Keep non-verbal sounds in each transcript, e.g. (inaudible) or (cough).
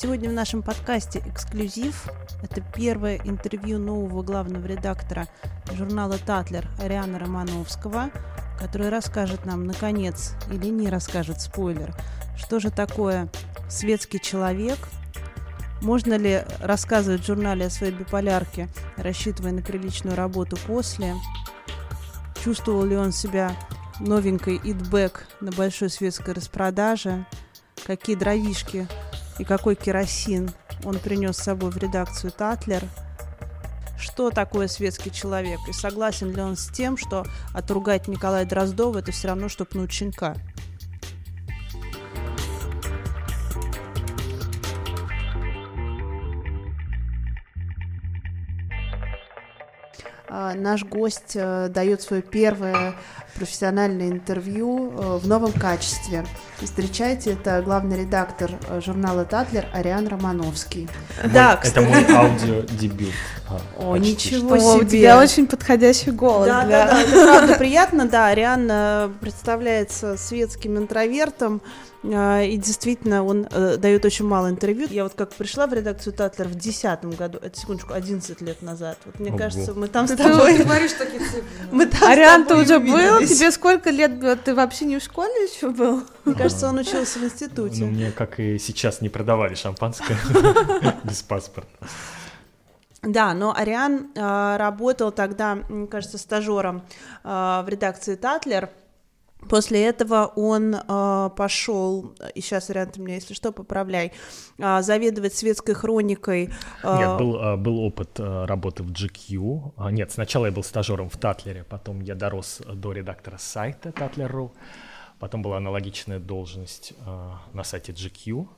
Сегодня в нашем подкасте эксклюзив. Это первое интервью нового главного редактора журнала «Татлер» Ариана Романовского, который расскажет нам, наконец, или не расскажет, спойлер, что же такое светский человек, можно ли рассказывать в журнале о своей биполярке, рассчитывая на приличную работу после, чувствовал ли он себя новенькой идбэк на большой светской распродаже, какие дровишки и какой керосин он принес с собой в редакцию Татлер, что такое светский человек, и согласен ли он с тем, что отругать Николая Дроздова – это все равно, что пнуть щенка. Наш гость э, дает свое первое профессиональное интервью э, в новом качестве. Встречайте, это главный редактор э, журнала «Татлер» Ариан Романовский. Мой, да, кстати. Это мой аудиодебют. А, О, ничего что, себе. У тебя очень подходящий голос. Да, для... да, да, это правда приятно, да. Ариан представляется светским интровертом, и действительно, он э, дает очень мало интервью. Я вот как пришла в редакцию Татлер в 2010 году, это секундочку, 11 лет назад. Вот мне Ого. кажется, мы там ты, с тобой... Ты говоришь такие цифры. Мы там Ариан, ты уже был? Тебе сколько лет было? Ты вообще не в школе еще был? Мне кажется, он учился в институте. Ну, мне, как и сейчас, не продавали шампанское (laughs) без паспорта. Да, но Ариан э, работал тогда, мне кажется, стажером э, в редакции Татлер. После этого он э, пошел, и сейчас, Ариан, ты меня, если что, поправляй, э, заведовать светской хроникой. Э... Нет, был, э, был опыт э, работы в GQ. А, нет, сначала я был стажером в Татлере, потом я дорос до редактора сайта Tatler.ru, потом была аналогичная должность э, на сайте GQ.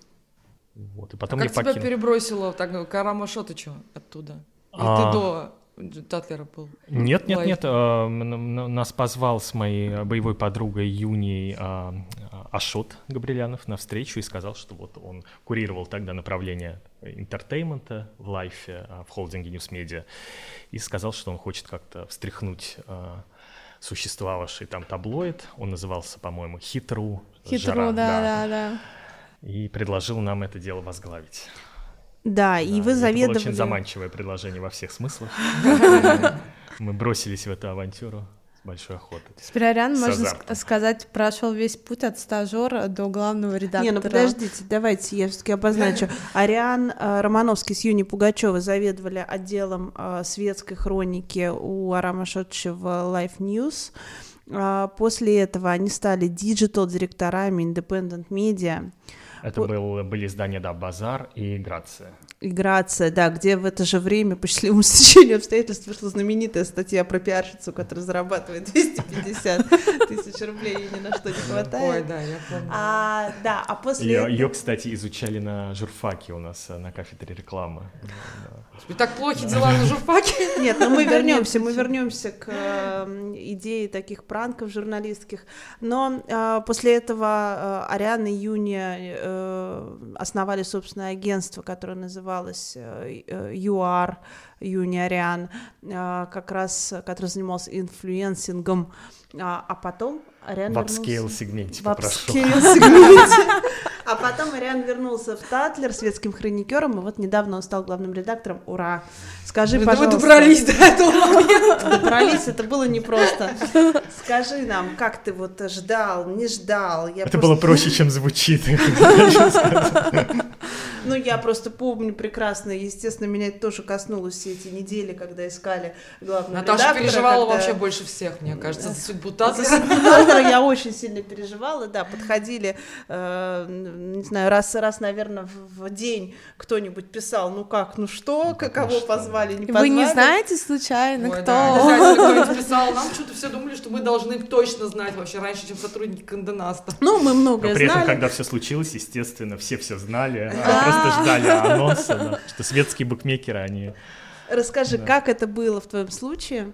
Вот, и потом а как тебя покинул... перебросило так, к Араму Ашотычу оттуда? Или а... ты до Татлера был? Нет, нет, нет. Э, нас позвал с моей боевой подругой Юлией э, Ашот Габрилянов на встречу и сказал, что вот он курировал тогда направление entertainment а в Life е, в холдинге News Media, и сказал, что он хочет как-то встряхнуть существовавший там таблоид. Он назывался, по-моему, Хитру. Хитру, да, да, да, да. И предложил нам это дело возглавить. Да, да и вы заведовали... Это было очень заманчивое предложение во всех смыслах. (laughs) Мы бросились в эту авантюру с большой охотой. Спирарян, можно сказать, прошел весь путь от стажера до главного редактора. Не, ну подождите, давайте я все-таки обозначу. (laughs) Ариан э, Романовский с Юни Пугачева заведовали отделом э, светской хроники у Арама Шотчева Life News. А после этого они стали digital-директорами Independent Media. Это был, были издания, да, «Bazaar» и «Grazia». И «Grazia», да, где в это же время по счастливому (laughs) стечению обстоятельств вышла знаменитая статья про пиарщицу, которая зарабатывает 250 тысяч рублей, ей ни на что не хватает. Ой, да, я помню. А, да, а после... Ее, ее, кстати, изучали на журфаке у нас, э, на кафедре рекламы. И так плохи дела на журфаке? Нет, но мы (laughs) вернемся, мы вернемся к эм, идее таких пранков журналистских. Но э, после этого э, Ариан и Юния основали собственное агентство, которое называлось ЮАР, Юния Ариан, как раз, который занимался инфлюенсингом. А, а потом Ариан в upscale сегменте попрошу. В сегменте. (laughs) А потом Ариан вернулся в Tatler светским хроникером, и вот недавно он стал главным редактором. Ура! Скажи, мы, пожалуйста... Мы добрались до этого момента. Добрались, это было непросто. Скажи нам, как ты вот ждал, не ждал? Я это просто... было проще, чем звучит. (laughs) Ну, я просто помню прекрасно, естественно, меня это тоже коснулось все эти недели, когда искали главного Наташа редактора, переживала когда... вообще больше всех, мне кажется, за судьбу Татлера я очень сильно переживала, да, подходили, э, не знаю, раз, раз, наверное, в, в день кто-нибудь писал, ну как, ну что, ну, кого что? позвали, не позвали. Вы не знаете случайно, Ой, кто? Да, (laughs) писал, нам что-то все думали, что мы должны точно знать вообще раньше, чем сотрудники Канденаста. Ну, мы многое Но при этом, когда все случилось, естественно, все все знали, просто ждали анонса, что светские букмекеры, они... Расскажи, как это было в твоем случае?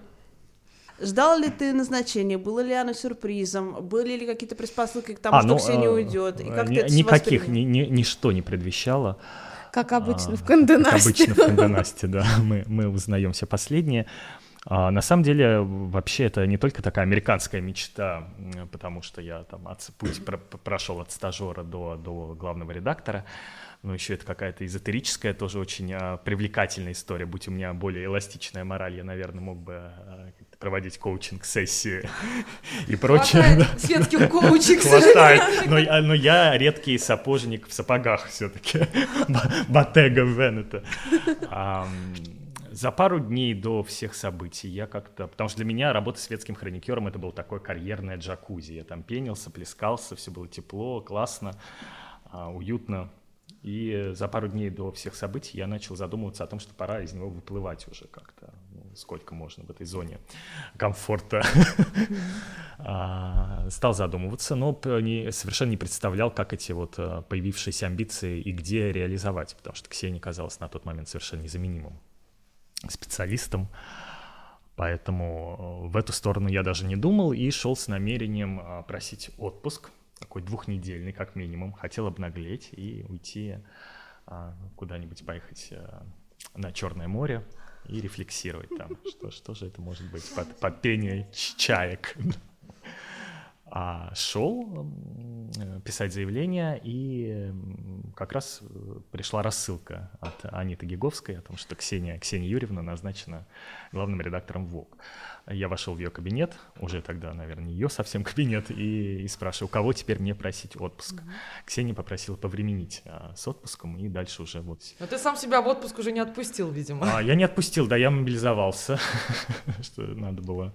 Ждал ли ты назначения? Было ли оно сюрпризом? Были ли какие-то предпосылки к тому, а, что ну, Ксения э, уйдет? И как ни, ты это никаких, ни, ни, ничто не предвещало. Как обычно в Канденасте. Как обычно в Канденасте, да, мы, мы узнаем все последнее. А, на самом деле, вообще, это не только такая американская мечта, потому что я там от, путь про, прошел от стажера до, до главного редактора, но еще это какая-то эзотерическая, тоже очень а, привлекательная история. Будь у меня более эластичная мораль, я, наверное, мог бы а, проводить коучинг-сессии и прочее. Светских коучек, Хватает, но, но я редкий сапожник в сапогах все-таки, (laughs) Батега Венета. За пару дней до всех событий я как-то... Потому что для меня работа светским хроникером — это был такой карьерное джакузи. Я там пенился, плескался, все было тепло, классно, а, уютно. И за пару дней до всех событий я начал задумываться о том, что пора из него выплывать уже как-то. Ну, сколько можно в этой зоне комфорта. (laughs) А, стал задумываться, но совершенно не представлял, как эти вот а, появившиеся амбиции и где реализовать, потому что Ксения казалась на тот момент совершенно незаменимым специалистом. Поэтому э, в эту сторону я даже не думал и шел с намерением э, просить отпуск, такой двухнедельный как минимум. Хотел обнаглеть и уйти э, куда-нибудь поехать на Черное море и рефлексировать там, что, что же это может быть под, под пение чаек а шел э, писать заявление, и как раз э, пришла рассылка от Аниты Гиговской о том, что Ксения, Ксения Юрьевна назначена главным редактором ВОК. Я вошел в ее кабинет, уже тогда, наверное, ее совсем кабинет, и, и спрашиваю, у кого теперь мне просить отпуск. Mm-hmm. Ксения попросила повременить а, с отпуском, и дальше уже вот... Но ты сам себя в отпуск уже не отпустил, видимо. А, я не отпустил, да, я мобилизовался, (laughs) что надо было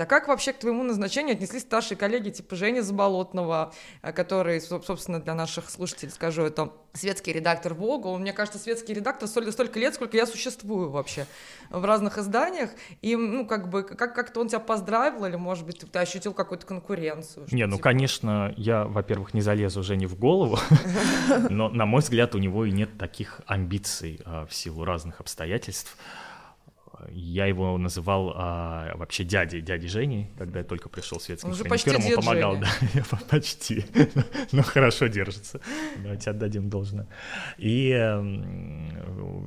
так как вообще к твоему назначению отнеслись старшие коллеги типа Жени Заболотного, э, который, собственно, для наших слушателей скажу, это светский редактор Вога. Он, мне кажется, светский редактор столько, столько лет, сколько я существую вообще в разных изданиях. И, ну, как бы, как- как-то он тебя поздравил, или, может быть, ты ощутил какую-то конкуренцию? Не, ну, типа... конечно, я, во-первых, не залезу Жене в голову, (laughs) но, на мой взгляд, у него и нет таких амбиций а, в силу разных обстоятельств я его называл а, вообще дядей, дядей Женей, когда я только пришел в светским хроникером, он помогал, Женя. да, (laughs) почти, (laughs) но хорошо держится, давайте отдадим должное. И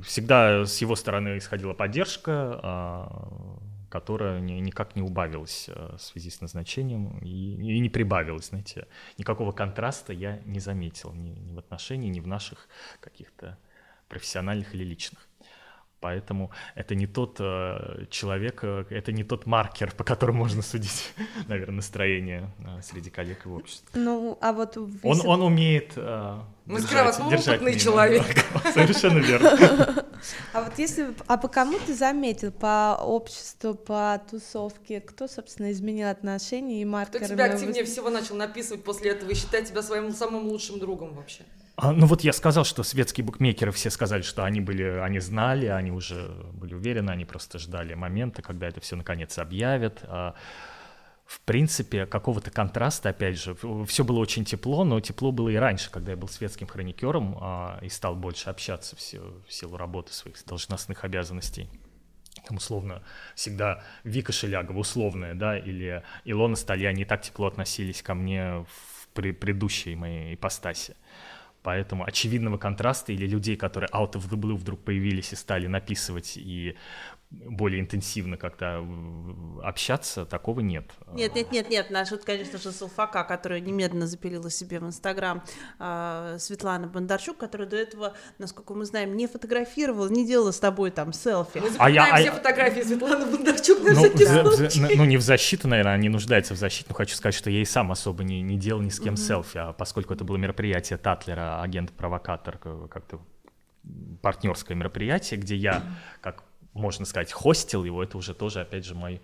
всегда с его стороны исходила поддержка, а, которая ни, никак не убавилась а, в связи с назначением и, и не прибавилась, знаете, никакого контраста я не заметил ни, ни в отношении, ни в наших каких-то профессиональных или личных. Поэтому это не тот э, человек, э, это не тот маркер, по которому можно судить, (laughs) наверное, настроение э, среди коллег и в обществе. Ну, а вот... Он, он умеет э, держать, ну, держать опытный человек. (laughs) Совершенно верно. А вот если... А по кому ты заметил? По обществу, по тусовке? Кто, собственно, изменил отношения и маркеры? Кто тебя активнее всего начал написывать после этого и считать тебя своим самым лучшим другом вообще? А, ну вот я сказал, что светские букмекеры все сказали, что они были, они знали, они уже были уверены, они просто ждали момента, когда это все наконец объявят. А, в принципе, какого-то контраста, опять же, все было очень тепло, но тепло было и раньше, когда я был светским хроникером а, и стал больше общаться в силу, в силу работы своих должностных обязанностей. Там, условно, всегда Вика Шелягова, условная, да, или Илона Сталья не так тепло относились ко мне в предыдущей моей ипостаси. Поэтому очевидного контраста или людей, которые out of the blue вдруг появились и стали написывать и более интенсивно как-то общаться, такого нет. Нет, нет, нет, нет. Наша, вот, конечно же, Салфака, которая немедленно запилила себе в Инстаграм э, Светлана Бондарчук, которая до этого, насколько мы знаем, не фотографировала, не делала с тобой там селфи. Мы а я, все а... фотографии Светланы Бондарчук на ну, всякий случай. В, ну, не в защиту, наверное, не нуждается в защите, но хочу сказать, что я и сам особо не, не делал ни с кем mm-hmm. селфи, а поскольку это было мероприятие Татлера, агент-провокатор, как-то партнерское мероприятие, где я, как можно сказать, хостил его, это уже тоже, опять же, мой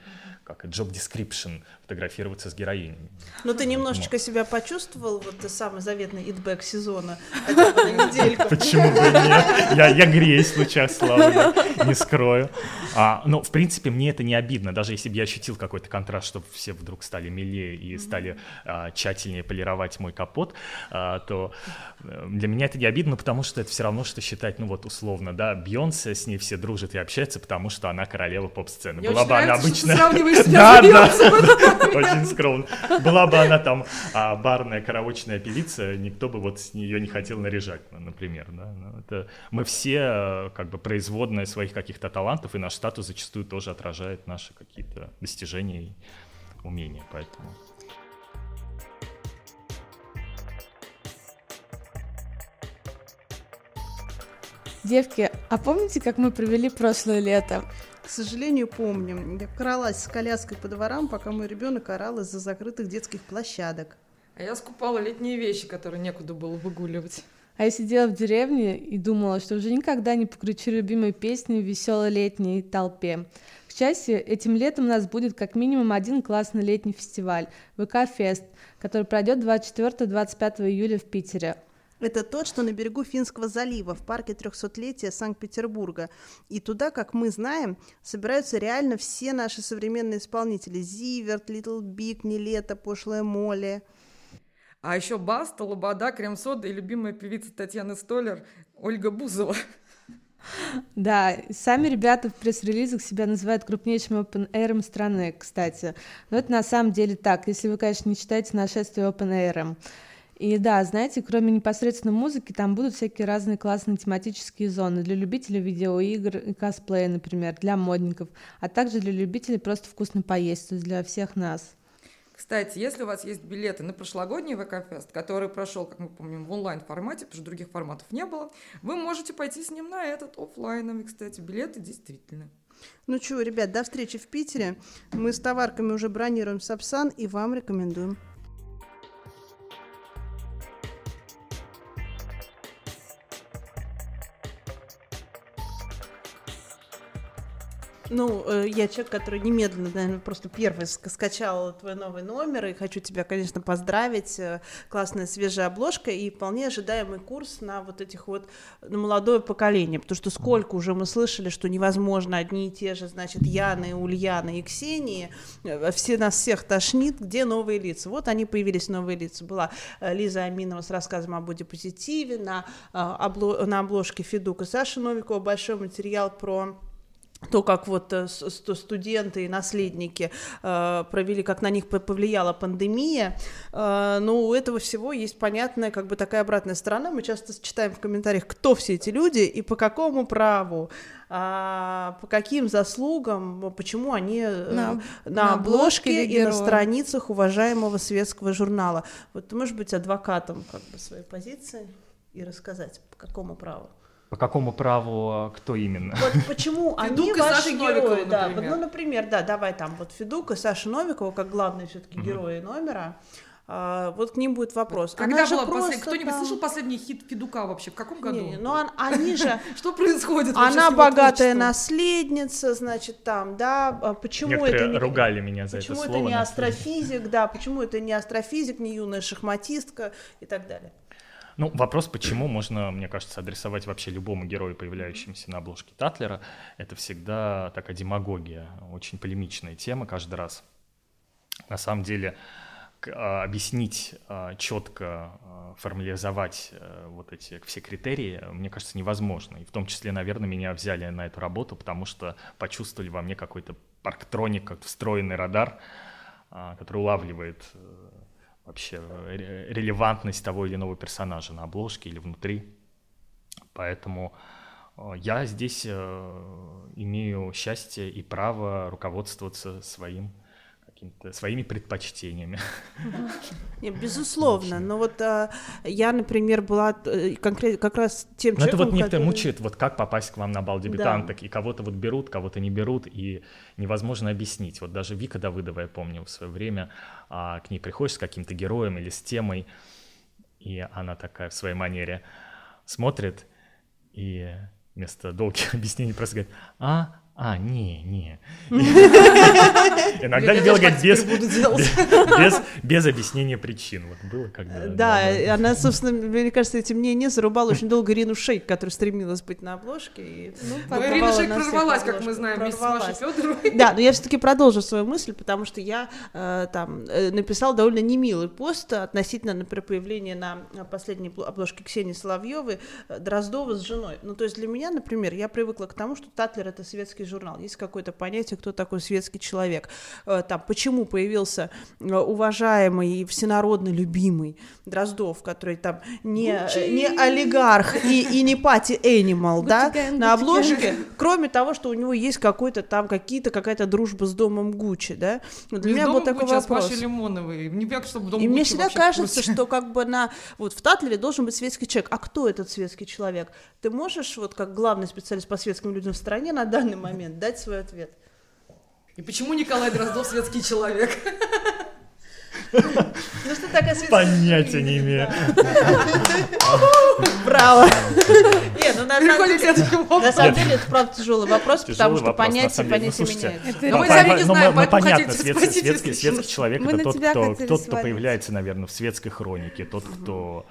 как job description фотографироваться с героиней. Ну ты немножечко Но. себя почувствовал, вот самый заветный идбэк сезона, недельку. Почему бы нет? Я, я греюсь в лучах славы, не скрою. А, но, в принципе, мне это не обидно, даже если бы я ощутил какой-то контраст, чтобы все вдруг стали милее и стали а, тщательнее полировать мой капот, а, то э, для меня это не обидно, потому что это все равно, что считать, ну вот условно, да, Бьонсе, с ней все дружат и общаются, потому что она королева поп-сцены. Была бы она обычно Да, да, (laughs) очень скромно. Была бы она там а, барная караочная певица, никто бы вот с нее не хотел наряжать, ну, например. Ну, мы все э, как бы производные своих каких-то талантов, и наш статус зачастую тоже отражает наши какие-то достижения и умения, поэтому... Девки, а помните, как мы провели прошлое лето? К сожалению, помним. Я кралась с коляской по дворам, пока мой ребенок орал из-за закрытых детских площадок. А я скупала летние вещи, которые некуда было выгуливать. А я сидела в деревне и думала, что уже никогда не покричу любимой песни в веселой летней толпе. К счастью, этим летом у нас будет как минимум один классный летний фестиваль – ВК-фест, который пройдет 24-25 июля в Питере. Это тот, что на берегу Финского залива, в парке 300-летия Санкт-Петербурга. И туда, как мы знаем, собираются реально все наши современные исполнители. Zivert, Little Big, NILETTO, Пошлая Молли. А еще Баста, Лобода, Cream Soda и любимая певица Татьяны Столяр Ольга Бузова. Да, сами ребята в пресс-релизах себя называют крупнейшим open air страны, кстати. Но это на самом деле так, если вы, конечно, не считаете Нашествие open air. И да, знаете, кроме непосредственно музыки, там будут всякие разные классные тематические зоны для любителей видеоигр и косплея, например, для модников, а также для любителей просто вкусно поесть, то есть для всех нас. Кстати, если у вас есть билеты на прошлогодний ВК-фест, который прошел, как мы помним, в онлайн-формате, потому что других форматов не было, вы можете пойти с ним на этот офлайновый, кстати, билеты действительно. Ну что, ребят, до встречи в Питере. Мы с товарками уже бронируем Сапсан и вам рекомендуем. Ну, э, я человек, который немедленно, наверное, просто первый скачал твой новый номер, и хочу тебя, конечно, поздравить. Э, классная свежая обложка и вполне ожидаемый курс на вот этих вот, на молодое поколение, потому что сколько уже мы слышали, что невозможно одни и те же, значит, Яны, Ульяны и Ксении, э, все нас всех тошнит, где новые лица. Вот они появились, новые лица. Была Лиза Аминова с рассказом о бодипозитиве, на, на обложке Федука Саша Новикова большой материал про то, как вот э, студенты и наследники э, провели, как на них повлияла пандемия, э, но у этого всего есть понятная как бы такая обратная сторона. Мы часто читаем в комментариях, кто все эти люди и по какому праву, а, по каким заслугам, почему они на, на, на обложке и на страницах уважаемого светского журнала. Вот ты можешь быть адвокатом как бы своей позиции и рассказать, по какому праву? По какому праву, а, кто именно? Вот почему (laughs) они ваши герои, да, вот, ну, например, да, давай там вот Федук и Саша Новикова, как главные все-таки герои номера, а, вот к ним будет вопрос. Когда Она была послед... Кто-нибудь там... слышал последний хит Федука вообще? В каком году? Не, ну он, они же... (laughs) Что происходит? Она богатая наследница, значит, там, да, а почему Некоторые это... не... ругали меня за это слово. Почему это не астрофизик, да, почему это не астрофизик, не юная шахматистка и так далее. Ну, вопрос, почему можно, мне кажется, адресовать вообще любому герою, появляющемуся на обложке Татлера. Это всегда такая демагогия, очень полемичная тема каждый раз. На самом деле, а, объяснить а, четко, а, формализовать э, вот эти все критерии, мне кажется, невозможно. И в том числе, наверное, меня взяли на эту работу, потому что почувствовали во мне какой-то парктроник, как встроенный радар, который улавливает э, вообще э, релевантность того или иного персонажа на обложке или внутри. Поэтому э, я здесь э, имею счастье и право руководствоваться своим какими-то своими предпочтениями. Нет, (laughs) безусловно, но вот а, я, например, была э, конкретно как раз тем но человеком, это вот некоторые который... мучает, вот как попасть к вам на бал дебютанток, да. и кого-то вот берут, кого-то не берут, и невозможно объяснить. Вот даже Вика Давыдова, я помню, в свое время а, к ней приходишь с каким-то героем или с темой, и она такая в своей манере смотрит, и вместо долгих (laughs) объяснений просто говорит, а, а, не, не. (laughs) Иногда говорит без, без, без объяснения причин. Вот было когда... Да, она, собственно, мне кажется, этим мнением зарубала очень долго Ирину Шейк, которая стремилась быть на обложке. И, ну, Ирина Шейк прорвалась, как мы знаем, вместе с Машей Федоровой. Да, но я (laughs) все-таки продолжу свою мысль, потому что я э, там э, написал довольно немилый пост относительно, например, появления на последней обложке Ксении Соловьевой э, Дроздова с женой. Ну, то есть для меня, например, я привыкла к тому, что Татлер — это светский журнал, есть какое-то понятие, кто такой светский человек. Э, там, почему появился э, уважаемый и всенародно любимый Дроздов, который там не, не олигарх и, и не пати-энимал, да, на обложке, кроме того, что у него есть какой-то там какие-то, какая-то дружба с домом Гуччи, да. Для меня был такой Гуччи, вопрос. А Лимоновой. Не век, чтобы дом и Гуччи мне всегда кажется, что как бы на вот в Татлере должен быть светский человек. А кто этот светский человек? Ты можешь вот как главный специалист по светским людям в стране на данный момент дать свой ответ? И почему Николай Дроздов светский человек? Ну что такое светская... Понятия не имею. Браво. Нет, ну на самом деле, на самом деле это правда тяжелый вопрос, потому что понятие, понятие меняется. Но мы сами не знаем, ну, понятно, светский человек это тот, кто появляется, наверное, в светской хронике, тот, кто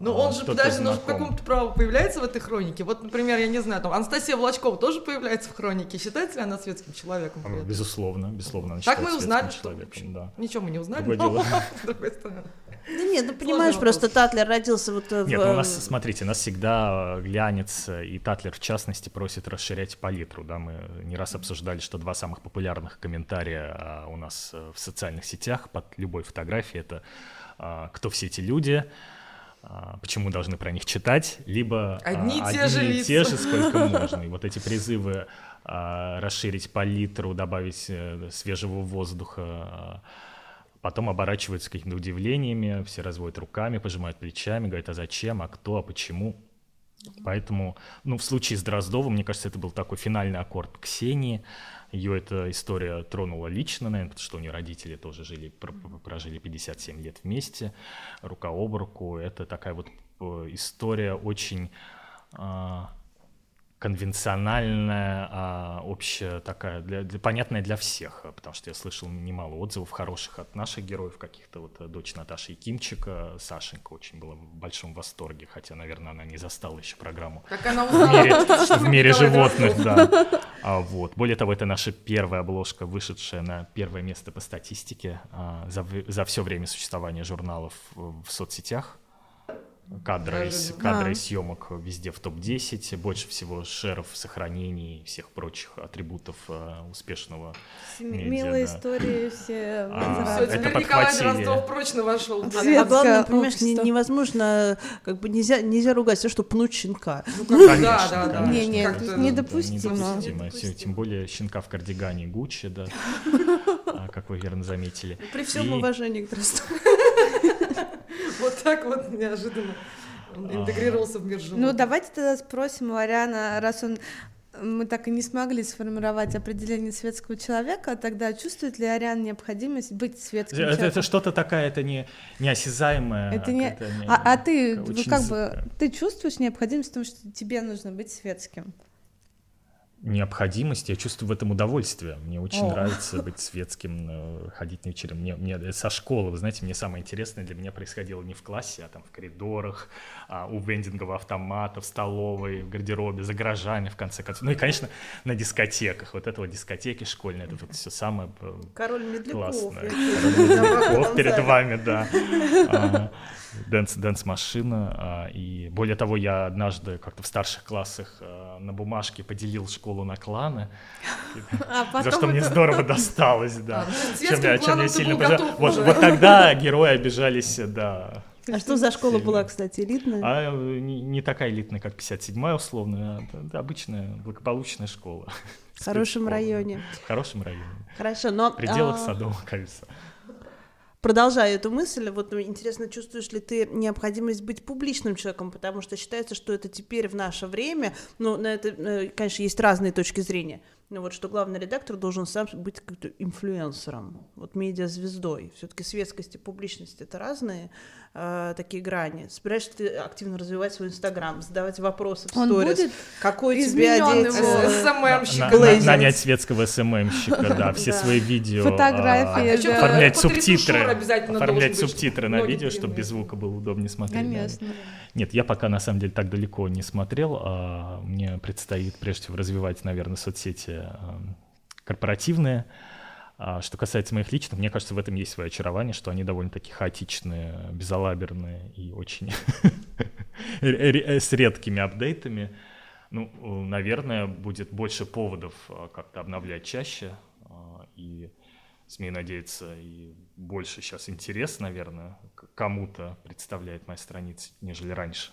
ну, он же, подожди, ну, по какому-то праву появляется в этой хронике. Вот, например, я не знаю, там, Анастасия Волочкова тоже появляется в хронике. Считается ли она светским человеком? Безусловно, безусловно. Она так мы узнали, что... Да. Ничего мы не узнали, но, (laughs) с другой стороны. Да нет, ну понимаешь, просто Татлер родился вот в... Нет, ну, у нас, смотрите, нас всегда глянец и Татлер в частности просит расширять палитру, да, мы не раз обсуждали, что два самых популярных комментария а, у нас э, в социальных сетях под любой фотографией это а, «Кто все эти люди?», а, почему должны про них читать, либо одни, а, те, одни же и те же, сколько можно. И вот эти призывы а, расширить палитру, добавить а, свежего воздуха, а, потом оборачиваются какими-то удивлениями, все разводят руками, пожимают плечами, говорят, а зачем, а кто, а почему. Поэтому, ну, в случае с Дроздовым, мне кажется, это был такой финальный аккорд Ксении, ее эта история тронула лично, наверное, потому что у нее родители тоже жили, прожили 57 лет вместе, рука об руку. Это такая вот э, история очень а, конвенциональная, а, общая такая, для, для, понятная для всех, потому что я слышал немало отзывов хороших от наших героев, каких-то вот э, дочь Наташи Якимчика, Сашенька очень была в большом восторге, хотя, наверное, она не застала еще программу как она в мире, в мире животных, да. А, вот. Более того, это наша первая обложка, вышедшая на первое место по статистике а, за, за все время существования журналов в соцсетях кадры, из, кадры а. съемок везде в топ-10, больше всего шеров, сохранений, всех прочих атрибутов э, успешного медиа. Милые да. истории все. А, все, это теперь Николай Дроздов прочно вошел. А, а главное, понимаешь, не, невозможно, как бы нельзя, нельзя ругать все, что пнуть щенка. Ну, конечно, да, да, да. Не, не, недопустимо. недопустимо. Тем более щенка в кардигане Гуччи, да, (laughs) а, как вы верно заметили. При всем уважении к Дроздову. (laughs) Вот так вот неожиданно интегрировался в мир животных. Ну, давайте тогда спросим Лариана, раз он мы так и не смогли сформировать определение светского человека, тогда чувствует ли Ариан необходимость быть светским это, человеком? Это что-то такая, это не неосязаемое. Это не... Не... А, а ты, как бы, ты чувствуешь необходимость в том, что тебе нужно быть светским? Необходимость, я чувствую в этом удовольствие. Мне очень О. нравится (laughs) быть светским, э, ходить на вечером. Мне, мне со школы, вы знаете, мне самое интересное для меня происходило не в классе, а там в коридорах, а, у вендингового автомата, в столовой, в гардеробе, за гаражами, в конце концов. Ну и, конечно, на дискотеках. Вот это вот дискотеки школьные, это вот все самое э, Король Медляков. классное. Король Медляков перед вами, да. (laughs) Dance, dance-машина. А, и более того, я однажды как-то в старших классах а, на бумажке поделил школу на кланы, (laughs) а за что мне здорово (laughs) досталось, да. Чем я, чем я сильно пожал. Вот, вот тогда герои обижались, да. А что за школа была, кстати, элитная? А не, не такая элитная, как 57-я, условно, а обычная благополучная школа. (laughs) В хорошем районе. В хорошем районе. Хорошо, но... В пределах а... Садового кольца. Продолжая эту мысль, вот ну, интересно, чувствуешь ли ты необходимость быть публичным человеком, потому что считается, что это теперь в наше время, ну, на это, э, конечно, есть разные точки зрения, ну вот что главный редактор должен сам быть каким-то инфлюенсером, вот медиазвездой. Все-таки светскость и публичность это разные э, такие грани. Собираешься ты активно развивать свой инстаграм, задавать вопросы в Он сторис. Будет Какой тебе одеть? СММщика. Нанять светского СММщика, да, все свои видео. Фотографии. А, оформлять субтитры. Оформлять субтитры на видео, чтобы без звука было удобнее смотреть. Конечно. Нет, я пока на самом деле так далеко не смотрел. А мне предстоит прежде всего развивать, наверное, соцсети эм, корпоративные. Что касается моих личных, мне кажется, в этом есть свое очарование, что они довольно-таки хаотичные, безалаберные и очень (laughs) с редкими апдейтами. Ну, наверное, будет больше поводов как-то обновлять чаще. И, смею надеяться, и больше сейчас интерес, наверное, кому-то представляет моя страница, нежели раньше.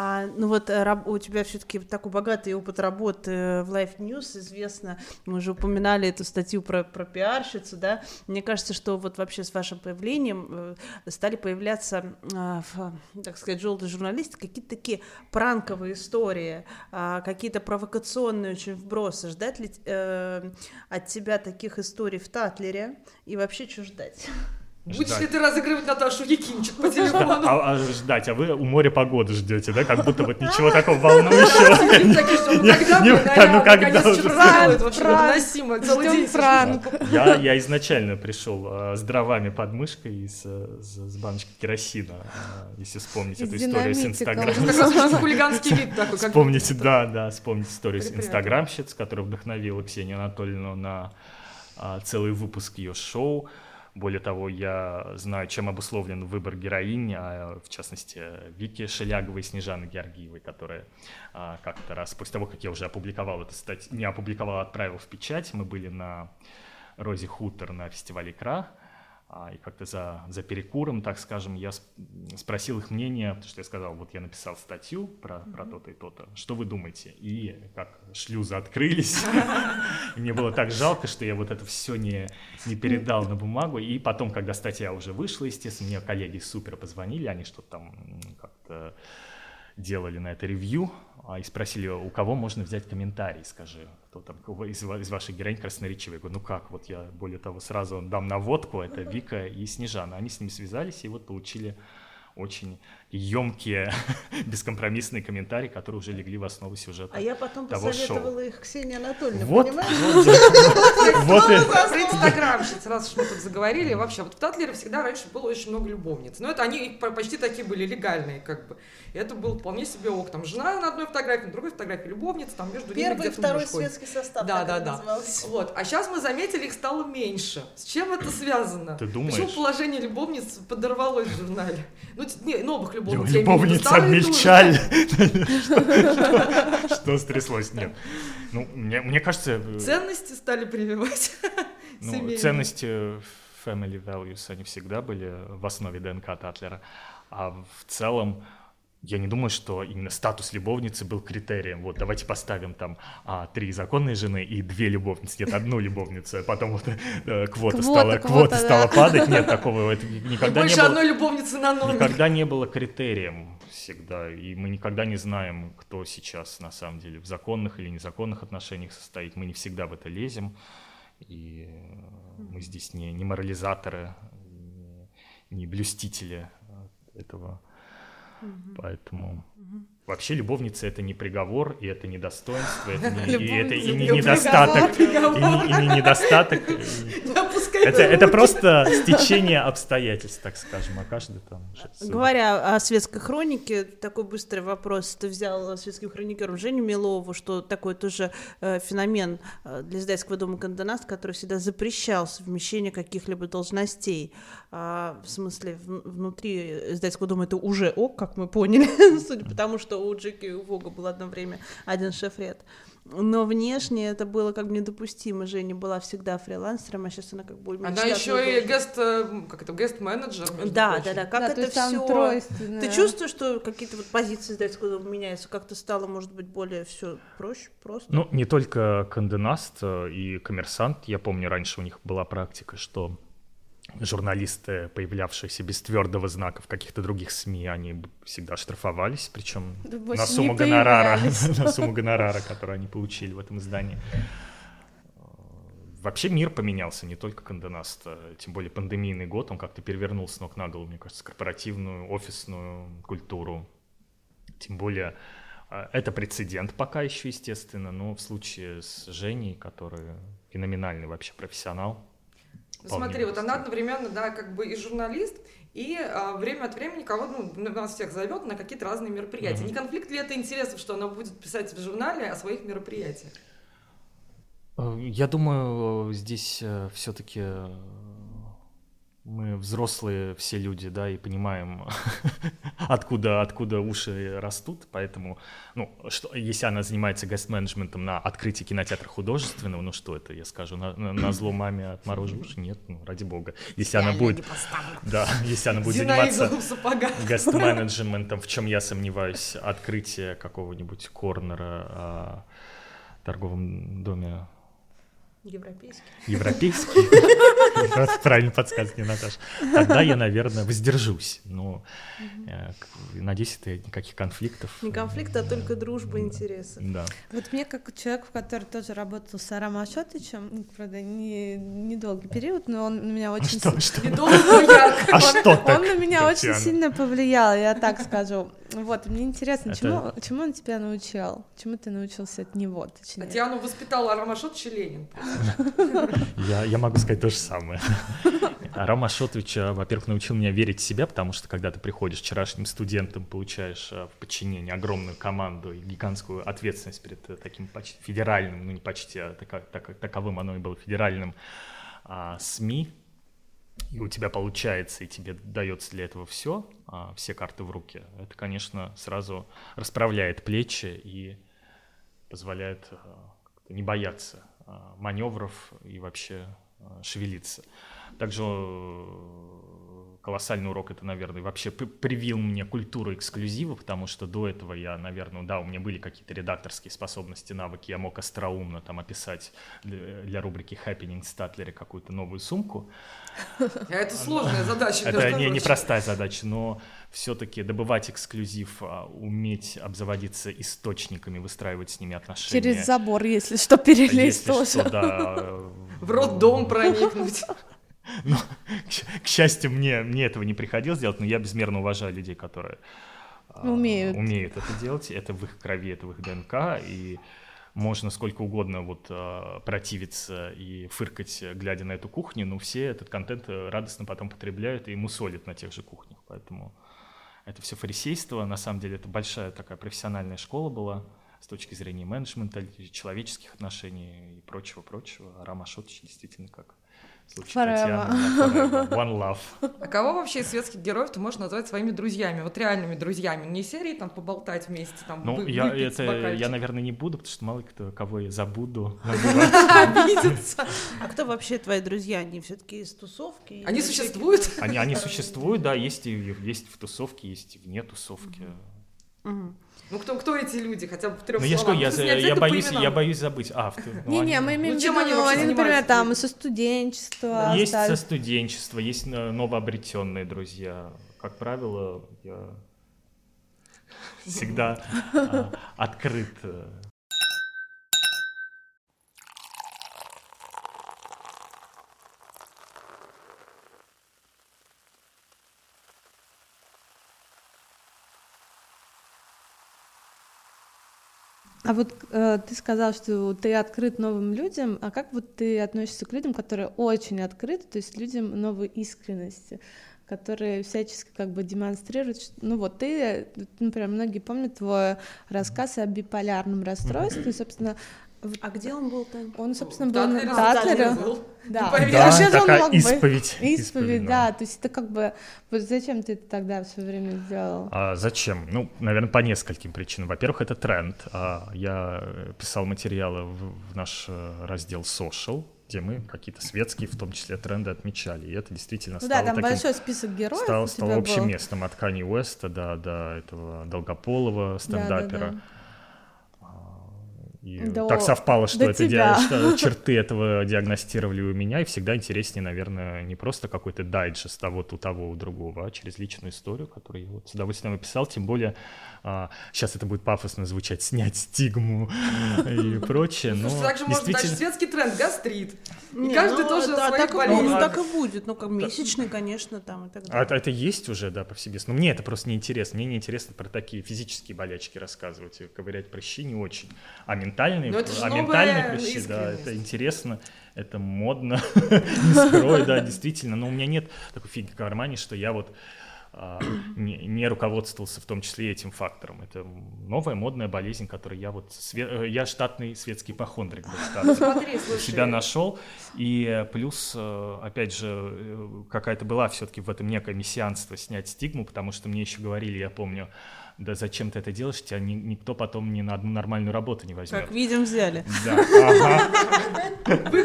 А, ну вот э, у тебя все-таки такой богатый опыт работы в Life News, известно, мы уже упоминали эту статью про, про пиарщицу, да, мне кажется, что вот вообще с вашим появлением э, стали появляться, а, так сказать, желтые журналисты, какие-то такие пранковые истории, а, какие-то провокационные очень вбросы. Ждать ли э, от тебя таких историй в Татлере и вообще что ждать? Будешь ли ты разыгрывать Наташу Якимчик по телефону? А, а ждать, а вы у моря погоды ждете, да? Как будто вот ничего такого волнующего. Ну когда? Когда? целый день франк. Я изначально пришел а, с дровами под мышкой и с баночкой керосина, а, если вспомнить эту историю с Инстаграмом. хулиганский вид такой. Вспомните, да, да, вспомните историю с Инстаграмщиц, которая вдохновила Ксению Анатольевну на а, целый выпуск ее шоу. Более того, я знаю, чем обусловлен выбор героинь, а, в частности, Вики Шеляговой и Снежаны Георгиевой, которые а, как-то раз, после того, как я уже опубликовал эту статью, не опубликовал, а отправил в печать, мы были на Розе Хутор на фестивале «Икра», а, и как-то за, за перекуром, так скажем, я спросил их мнение, потому что я сказал, вот я написал статью про, mm-hmm. про то-то и то-то, что вы думаете? И как шлюзы открылись, (laughs) мне было так жалко, что я вот это все не, не передал на бумагу, и потом, когда статья уже вышла, естественно, мне коллеги супер позвонили, они что-то там как-то делали на это ревью, а, и спросили, у кого можно взять комментарий, скажи, кто там из, из ваших героинь красноречивый. Я говорю, ну как, вот я, более того, сразу дам наводку, это Вика и Снежана. Они с ним связались и вот получили очень емкие, (laughs) бескомпромиссные комментарии, которые уже легли в основу сюжета. А я потом того посоветовала шоу. их Ксении Анатольевне, вот, понимаешь? Вот, (laughs) инстаграмщиц, раз уж мы тут заговорили, вообще, вот в Татлере всегда раньше было очень много любовниц. Но это они почти такие были легальные, как бы. И это был вполне себе ок. Там жена на одной фотографии, на другой фотографии любовница, там между ними Первый, второй светский состав. Да, да, да. Вот. А сейчас мы заметили, их стало меньше. С чем это связано? Ты думаешь? Почему положение любовниц подорвалось в журнале? Ну, не, новых любовниц. Любовница обмельчали. (laughs) Что стряслось? Нет. Ну, мне кажется... Э, ценности стали прививать. (laughs) Ну, ценности family values, они всегда были в основе ДНК Татлера. А в целом, я не думаю, что именно статус любовницы был критерием. Вот давайте поставим там а, три законные жены и две любовницы. Нет, одну любовницу, а потом вот э, квота, квота стала, квота, квота да. стала падать. Нет, такого это никогда Больше не было. одной любовницы на номер. Никогда не было критерием всегда. И мы никогда не знаем, кто сейчас на самом деле в законных или незаконных отношениях состоит. Мы не всегда в это лезем. И мы здесь не, не морализаторы, не, не блюстители этого Поэтому вообще любовница это не приговор, и это не достоинство, это не, и это и не недостаток, и не, и не недостаток. (laughs) Это, это просто стечение обстоятельств, так скажем, а каждый там... Говоря о светской хронике, такой быстрый вопрос. Ты взял светским хроникером Женю Милову, что такой тоже э, феномен э, для издательского дома Кандонаст, который всегда запрещал совмещение каких-либо должностей. А, в смысле, внутри издательского дома это уже ок, как мы поняли, (laughs) судя по тому, что у Джеки и у Вога был одно время один шеф-ред. Но внешне это было как бы недопустимо. Женя была всегда фрилансером, а сейчас она как бы... Она еще и гест, э, как это, гест-менеджер. Да, прочим. да, да. Как да, это все... Ты чувствуешь, что какие-то вот позиции издательского меняются? Как-то стало, может быть, более все проще, просто? Ну, не только Канденаст э, и Коммерсант. Я помню, раньше у них была практика, что журналисты, появлявшиеся без твердого знака в каких-то других СМИ, они всегда штрафовались, причем (laughs) на сумму гонорара, на сумму гонорара, которую они получили в этом издании. Вообще мир поменялся, не только Канденаст, тем более пандемийный год, он как-то перевернул с ног на голову, мне кажется, корпоративную, офисную культуру. Тем более а, это прецедент пока еще, естественно, но в случае с Женей, который феноменальный вообще профессионал, Смотри, вот она одновременно, да, как бы и журналист, и а, время от времени кого ну, нас всех зовет на какие-то разные мероприятия. Не конфликт ли это интересов, что она будет писать в журнале о своих мероприятиях? Э, я думаю, здесь э, все-таки мы взрослые все люди, да, и понимаем, (laughs) откуда, откуда уши растут, поэтому, ну, что, если она занимается гест-менеджментом на открытии кинотеатра художественного, ну что это, я скажу, на, на, на зло маме отморожу уши? Нет, ну, ради бога. Если она будет, да, если она будет заниматься гест-менеджментом, в чем я сомневаюсь, открытие какого-нибудь корнера а, в торговом доме Европейский. Европейский? Правильно подсказывает Наташа. Тогда я, наверное, воздержусь. Но э, надеюсь, это никаких конфликтов. Не конфликт, а только дружба, интересы. Да. Вот мне, как человек, который тоже работал с Арам Ашотычем, ну, правда, не недолгий период, но он на меня очень... Что, что? А что Он на меня очень сильно повлиял, я так скажу. Вот, мне интересно, чему, чему он тебя научил? Чему ты научился от него, точнее? Татьяну воспитал Арам Ашотович Ленин. Я, я могу сказать то же самое. Арам Ашотович, во-первых, научил меня верить в себя, потому что когда ты приходишь вчерашним студентом, получаешь э, в подчинение огромную команду и гигантскую ответственность перед э, таким почти федеральным, ну не почти, а так, так, таковым оно и было федеральным а, СМИ, и у тебя получается, и тебе дается для этого все, а, все карты в руки, это, конечно, сразу расправляет плечи и позволяет не бояться маневров и вообще шевелиться. Также колоссальный урок это, наверное, вообще привил мне культуру эксклюзива, потому что до этого я, наверное, да, у меня были какие-то редакторские способности, навыки, я мог остроумно там описать для, рубрики Happening Statler какую-то новую сумку. Это сложная задача. Это не, не простая задача, но все-таки добывать эксклюзив, а, уметь обзаводиться источниками, выстраивать с ними отношения. Через забор, если что, перелезть если тоже. Что, да, (laughs) в роддом проникнуть. (laughs) Ну, к, к счастью, мне, мне этого не приходилось делать, но я безмерно уважаю людей, которые а, умеют. А, умеют это делать. Это в их крови, это в их ДНК. И можно сколько угодно вот а, противиться и фыркать, глядя на эту кухню, но все этот контент радостно потом потребляют и мусолят на тех же кухнях. Поэтому это все фарисейство. На самом деле это большая такая профессиональная школа была с точки зрения менеджмента, человеческих отношений и прочего-прочего. Рама Шотович действительно как Случай Татьяна, One Love. А кого вообще из светских героев ты можешь назвать своими друзьями, вот реальными друзьями? Не серии там поболтать вместе, там Ну, вы, я, это, я, наверное, не буду, потому что мало кто, кого я забуду. (laughs) А кто вообще твои друзья? Они все-таки из тусовки? Они существуют? Они, они существуют, да, есть, и, есть в тусовке, есть и вне тусовки. Ну кто, кто эти люди, хотя бы в трех ну, словах? Я, я, я, боюсь, я боюсь забыть. А, ну, не, не, мы имеем ну, в виду, они, они например, там со студенчества. Есть со студенчества, есть э, новообретенные друзья. Как правило, я (laughs) всегда а, открыт А вот э, ты сказал, что ты открыт новым людям, а как вот ты относишься к людям, которые очень открыты, то есть людям новой искренности, которые всячески как бы демонстрируют, что, ну вот ты, например, многие помнят твой рассказ о биполярном расстройстве, собственно, а где он был там? Он, собственно, был на Татлере. Да, да а такая он исповедь. Исповедь, исповедь да. да. То есть это как бы... Вот зачем ты это тогда все время сделал? А, зачем? Ну, наверное, по нескольким причинам. Во-первых, это тренд. А, я писал материалы в, в наш э, раздел social, где мы какие-то светские, в том числе тренды отмечали. И это действительно ну стало да, там таким, большой список героев стало, стало общим был. местом от Кани Уэста до, до этого Долгополова стендапера. Да, да, да. И до, так совпало, что, это ди... что (laughs) черты этого диагностировали у меня, и всегда интереснее, наверное, не просто какой-то дайджест того, у того, у другого, а через личную историю, которую я вот с удовольствием описал, тем более а, сейчас это будет пафосно звучать, снять стигму и прочее, но Слушай, также может дальше светский тренд, гастрит, и каждый ну, тоже так. Ну, так и будет, ну, как месячный, конечно, там и так далее. А, это есть уже, да, повсеместно, но мне это просто неинтересно, мне неинтересно про такие физические болячки рассказывать, ковырять прыщи не очень, а ментальные, а ментальные прыщи, да, это интересно, это модно, (laughs) не скрой, да, действительно, но у меня нет такой фиги в кармане, что я вот а, не, не руководствовался в том числе этим фактором. Это новая модная болезнь, которую я вот... Све... Э, я штатный светский ипохондрик был Смотри, себя нашел. И плюс, э, опять же, э, какая-то была все-таки в этом некое мессианство снять стигму, потому что мне еще говорили, я помню, да зачем ты это делаешь, тебя ни, никто потом ни на одну нормальную работу не возьмет. Как видим, взяли. Да, ага.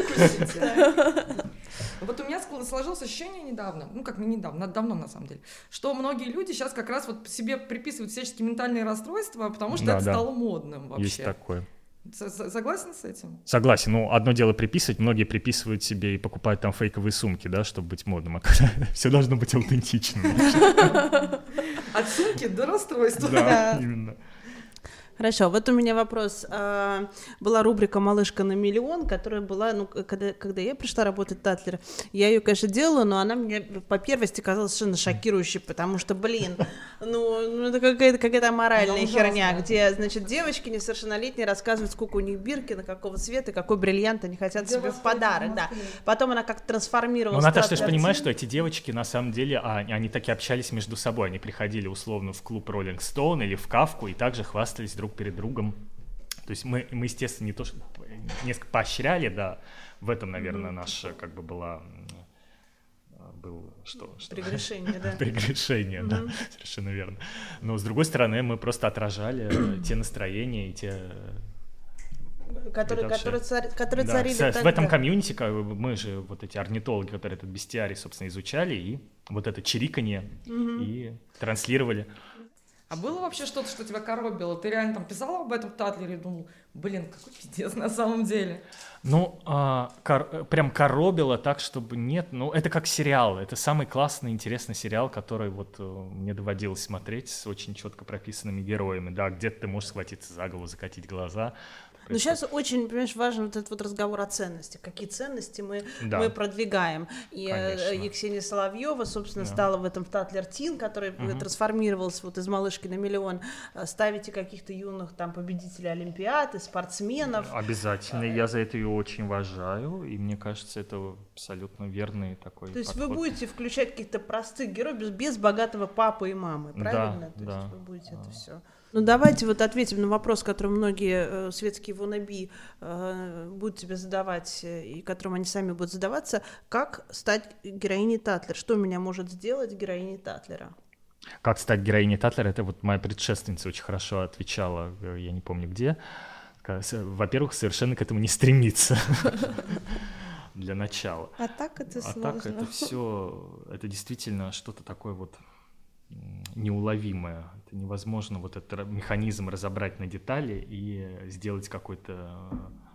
Сложилось ощущение недавно, ну как не недавно, давно на самом деле, что многие люди сейчас как раз вот себе приписывают всяческие ментальные расстройства, потому что Да, это да. стало модным вообще. Есть такое. Согласен с этим? Согласен, ну, одно дело приписывать, многие приписывают себе и покупают там фейковые сумки, да, чтобы быть модным, а (laughs) все должно быть аутентичным. (laughs) От сумки до расстройства. Да, именно. Хорошо, вот у меня вопрос. А, Была рубрика «Малышка на миллион», которая была, ну, когда, когда я пришла работать в Татлер, я ее, конечно, делала, но она мне по первости казалась совершенно шокирующей, потому что, блин, ну, ну это какая-то какая моральная ужасная. херня, где, значит, девочки несовершеннолетние рассказывают, сколько у них бирки, на какого цвета, какой бриллиант они хотят себе в подарок, да. Потом она как-то Ну, трансформировалась. Наташа, в ты же понимаешь, что эти девочки, на самом деле, а, они, они таки общались между собой. Они приходили, условно, в клуб Rolling Stone или в Кавку и также хвастались друг перед другом. То есть мы, мы естественно, не то, что несколько поощряли, да, в этом, наверное, наша, как бы, была, был, что? что? Прегрешение, да. (laughs) Прегрешение, да, совершенно верно. Но, с другой стороны, мы просто отражали (clears throat) те настроения и те Которые, которые, цари- которые да, царили с- в этом комьюнити как бы, мы же вот эти орнитологи, которые этот бестиарий, собственно, изучали, и вот это чириканье и транслировали. А было вообще что-то, что тебя коробило? Ты реально там писала об этом Татлере и думал, блин, какой пиздец на самом деле. Ну, а, кор- прям коробило так, чтобы нет. Ну, это как сериал. Это самый классный, интересный сериал, который вот э, мне доводилось смотреть с очень четко прописанными героями. Да, где-то ты можешь схватиться за голову, закатить глаза. Но сейчас очень, понимаешь, важен вот этот вот разговор о ценностях. Какие ценности мы, Да. мы продвигаем. И э, Конечно. Екатерина Соловьева, собственно, Да. стала в этом Татлер Тин, который э, трансформировался вот из малышки на миллион. Э, Ставите каких-то юных там победителей Олимпиады, спортсменов. Обязательно. Я за это ее очень уважаю. И мне кажется, это абсолютно верный такой То есть подход. вы будете включать каких-то простых героев без, без богатого папы и мамы, Да, правильно? То да. есть вы будете это все. Ну давайте вот ответим на вопрос, который многие э, светские вонаби э, будут тебе задавать, э, и которым они сами будут задаваться. Как стать героиней Татлер? Что меня может сделать героиней Татлера? Как стать героиней Татлера, это вот моя предшественница очень хорошо отвечала, э, я не помню где. Во-первых, совершенно к этому не стремиться (laughs) для начала. А так это А сложно. так это все, это действительно что-то такое вот неуловимое. Это невозможно вот этот механизм разобрать на детали и сделать какой-то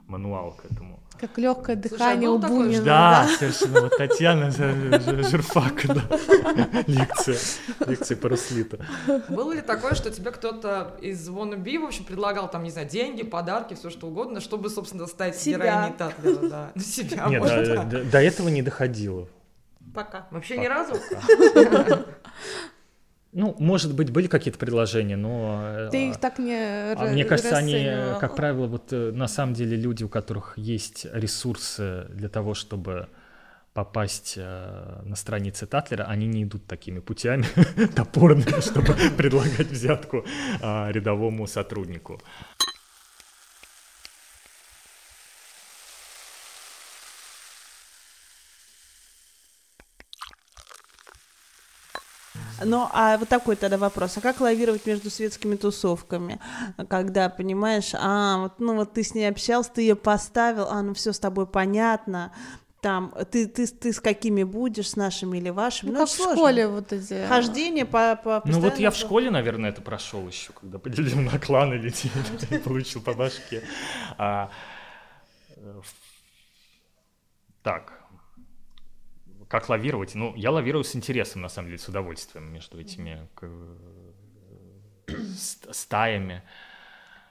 мануал к этому. Как легкое Слушай, а дыхание у такой Бунина. Да, совершенно. Вот Татьяна Жирфак, да. (laughs) Лекция. Лекция по Руслиту. Было ли такое, что тебе кто-то из wannabe, в общем, предлагал там, не знаю, деньги, подарки, все что угодно, чтобы, собственно, стать Себя. героиней Татлера, да? Ну, себя, Нет, может, до, да. до- до этого не доходило. Пока. Вообще ни разу? (laughs) Ну, может быть, были какие-то предложения, но... э, Ты их так не а мне кажется, они, расценивал. как правило, вот э, на самом деле люди, у которых есть ресурсы для того, чтобы попасть э, на страницы Татлера, они не идут такими путями (laughs) топорными, чтобы (laughs) предлагать взятку а, рядовому сотруднику. Ну, а вот такой тогда вопрос. А как лавировать между светскими тусовками? Когда, понимаешь, а, вот, ну вот ты с ней общался, ты ее поставил, а, ну все с тобой понятно, там, ты, ты, ты с какими будешь, с нашими или вашими? Ну, Ну, как это в сложно. школе вот эти... Хождение по, по Ну вот я в школе, наверное, это прошел еще, когда поделил на кланы и (laughs) получил по башке. А, э, Так, как лавировать? Ну, я лавирую с интересом, на самом деле, с удовольствием между этими стаями.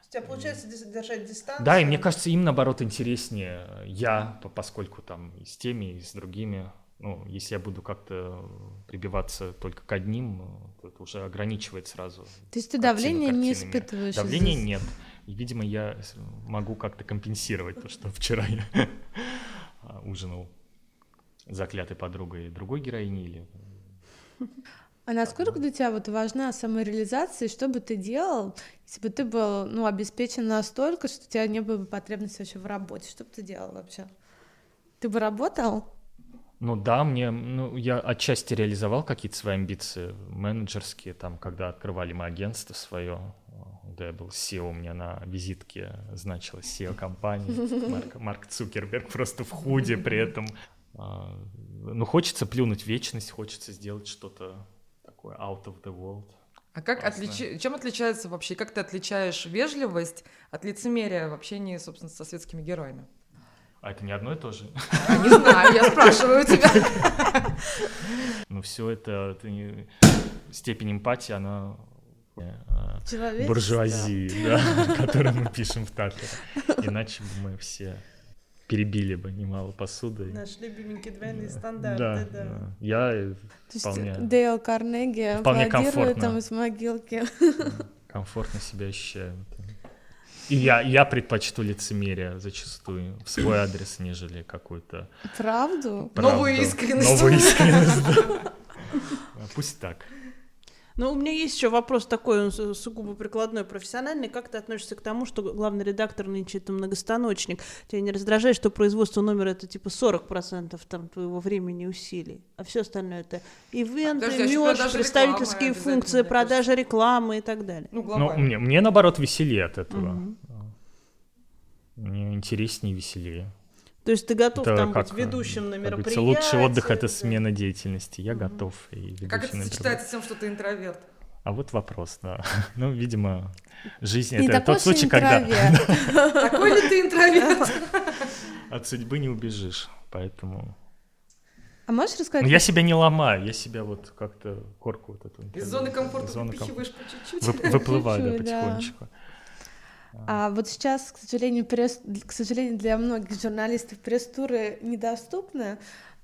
У тебя получается держать дистанцию? Да, и мне кажется, им, наоборот, интереснее я, по- поскольку там и с теми, и с другими. Ну, если я буду как-то прибиваться только к одним, то это уже ограничивает сразу. То есть ты давления не испытываешь? Давления из-за- нет. И, видимо, я могу как-то компенсировать то, что вчера я (laughs) ужинал заклятой подругой другой героини или... А насколько для тебя вот важна самореализация, что бы ты делал, если бы ты был ну, обеспечен настолько, что у тебя не было бы потребности вообще в работе? Что бы ты делал вообще? Ты бы работал? Ну да, мне, ну, я отчасти реализовал какие-то свои амбиции менеджерские, там, когда открывали мы агентство свое, да, я был SEO, у меня на визитке значилось SEO компании, (laughs) Марк, Марк Цукерберг просто в худе при этом. А, ну, хочется плюнуть в вечность, хочется сделать что-то такое out of the world. А как отличи... чем отличается вообще, как ты отличаешь вежливость от лицемерия в общении, собственно, со светскими героями? А это не одно и то же? Не знаю, я спрашиваю тебя. (laughs) Ну все это, это не... степень эмпатии, она э, буржуазии, да, (laughs) которую мы пишем в Татлере. Иначе бы мы все перебили бы немало посуды. Наш любименький двойные стандарты, да. да. Я То вполне... Есть Дейл Карнеги вполне комфортно. там из могилки. Комфортно себя ощущаю. И я, я предпочту лицемерие зачастую в свой адрес, нежели какую-то... Правду? Правду. Новую искренность. Новую искренность, да. (laughs) Пусть так. Но у меня есть еще вопрос такой, он сугубо прикладной, профессиональный. Как ты относишься к тому, что главный редактор нынче это многостаночник? Тебя не раздражает, что производство номера это типа 40% там твоего времени и усилий, а все остальное это ивенты, Подожди, мерч, а представительские функции, продажа рекламы и так далее. Ну, ну мне, мне наоборот веселее от этого. Угу. Мне интереснее и веселее. То есть ты готов это там как, быть ведущим на мероприятии? Лучший отдых — это смена деятельности. Я mm готов. И как это сочетается с тем, что ты интроверт? А вот вопрос, да. (laughs) Ну, видимо, жизнь — это тот случай, когда... (laughs) Такой ли ты интроверт? (laughs) От судьбы не убежишь, поэтому... А можешь рассказать? Ну, я себя не ломаю, я себя вот как-то корку вот эту... Из зоны комфорта зоны выпихиваешь по чуть-чуть. Выплываю, да, потихонечку. А вот сейчас, к сожалению, пресс, к сожалению, для многих журналистов пресс-туры недоступны.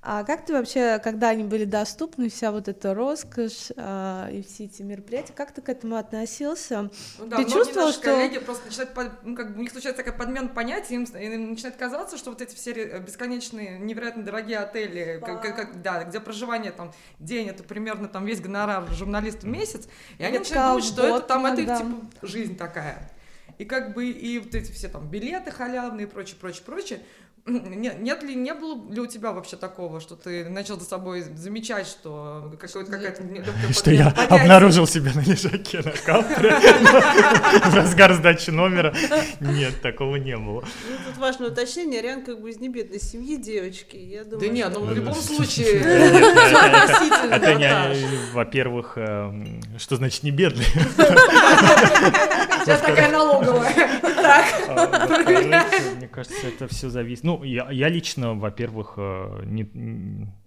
А как ты вообще, когда они были доступны, вся вот эта роскошь а, и все эти мероприятия, как ты к этому относился? Ну, да, ты чувствовал, что коллеги просто начинают, ну, как бы у них случается такая подмена понятий, им, им начинает казаться, что вот эти все бесконечные, невероятно дорогие отели, как, как, да, где проживание там день, это примерно там весь гонорар журналиста в месяц, и они начинают думать, что это там, это да. типа жизнь такая и как бы и вот эти все там билеты халявные и прочее, прочее, прочее. Нет, нет ли, не было ли у тебя вообще такого, что ты начал за собой замечать, что какая-то... Что я (laughs) обнаружил себя на лежаке на кафедре (laughs) в разгар сдачи номера? Нет, такого не было. Ну, тут важное уточнение, Риан как бы из небедной семьи девочки. Я думаю, да нет, ну в любом случае... (laughs) Это не, во-первых, эм, что значит не бедный? Сейчас такая налоговая. Так. А, мне кажется, это все зависит. Ну, я, я лично, во-первых, э, не,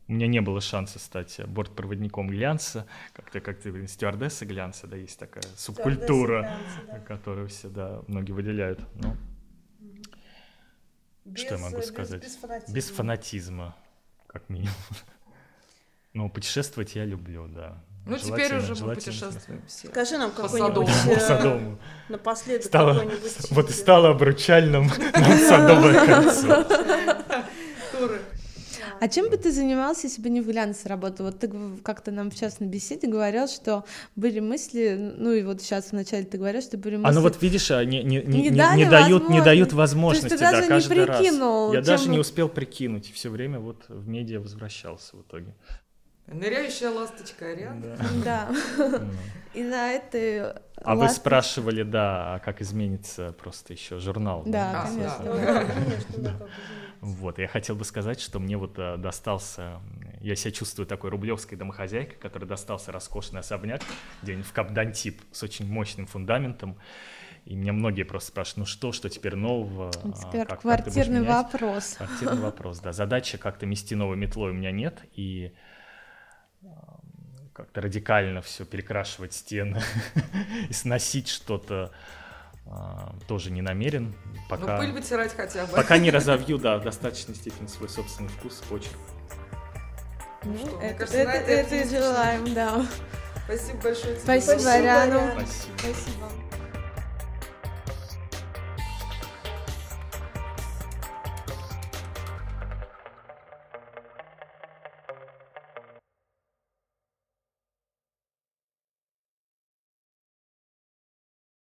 у меня не было шанса стать бортпроводником глянца, как-то как то стюардесса глянца, да, есть такая субкультура, глянца, да. которую все, да, многие выделяют. Ну, без, что я могу сказать? Без, без, фанатизма. без фанатизма, как минимум. (laughs) Ну, путешествовать я люблю, да. Ну, теперь уже мы путешествуем все. Скажи нам какой-нибудь... По Садому. Э, напоследок стало, какой-нибудь... (laughs) Вот и стало обручальным (laughs) нам Садовое кольцо. А чем бы ты занимался, если бы не в глянце работал? Вот ты как-то нам сейчас на беседе говорил, что были мысли, ну и вот сейчас вначале ты говоришь, что были мысли... А ну вот видишь, а не, не, не, не, не, дают, не дают возможности, То есть ты да, даже не прикинул, раз. Я даже не успел прикинуть, все время вот в медиа возвращался в итоге. Ныряющая ласточка Ариана. Да. И на этой А вы спрашивали, да, а как изменится просто еще журнал? Да, конечно. Вот, я хотел бы сказать, что мне вот э, достался, я себя чувствую такой рублевской домохозяйкой, которой достался роскошный особняк где-нибудь в Капдантип с очень мощным фундаментом. И меня многие просто спрашивают, ну что, что теперь нового? А теперь как, квартирный как вопрос. Квартирный вопрос, да. Задача как-то мести новой метлой у меня нет, и как-то радикально все перекрашивать стены (laughs) и сносить что-то тоже не намерен. Пока, ну, пыль вытирать хотя бы. Пока не (laughs) разовью, да, в достаточной степени свой собственный вкус, почерк. Ну, что, это, кажется, это, это, это желаем, да. Спасибо большое. Спасибо, Спасибо Ариану. Спасибо. Спасибо.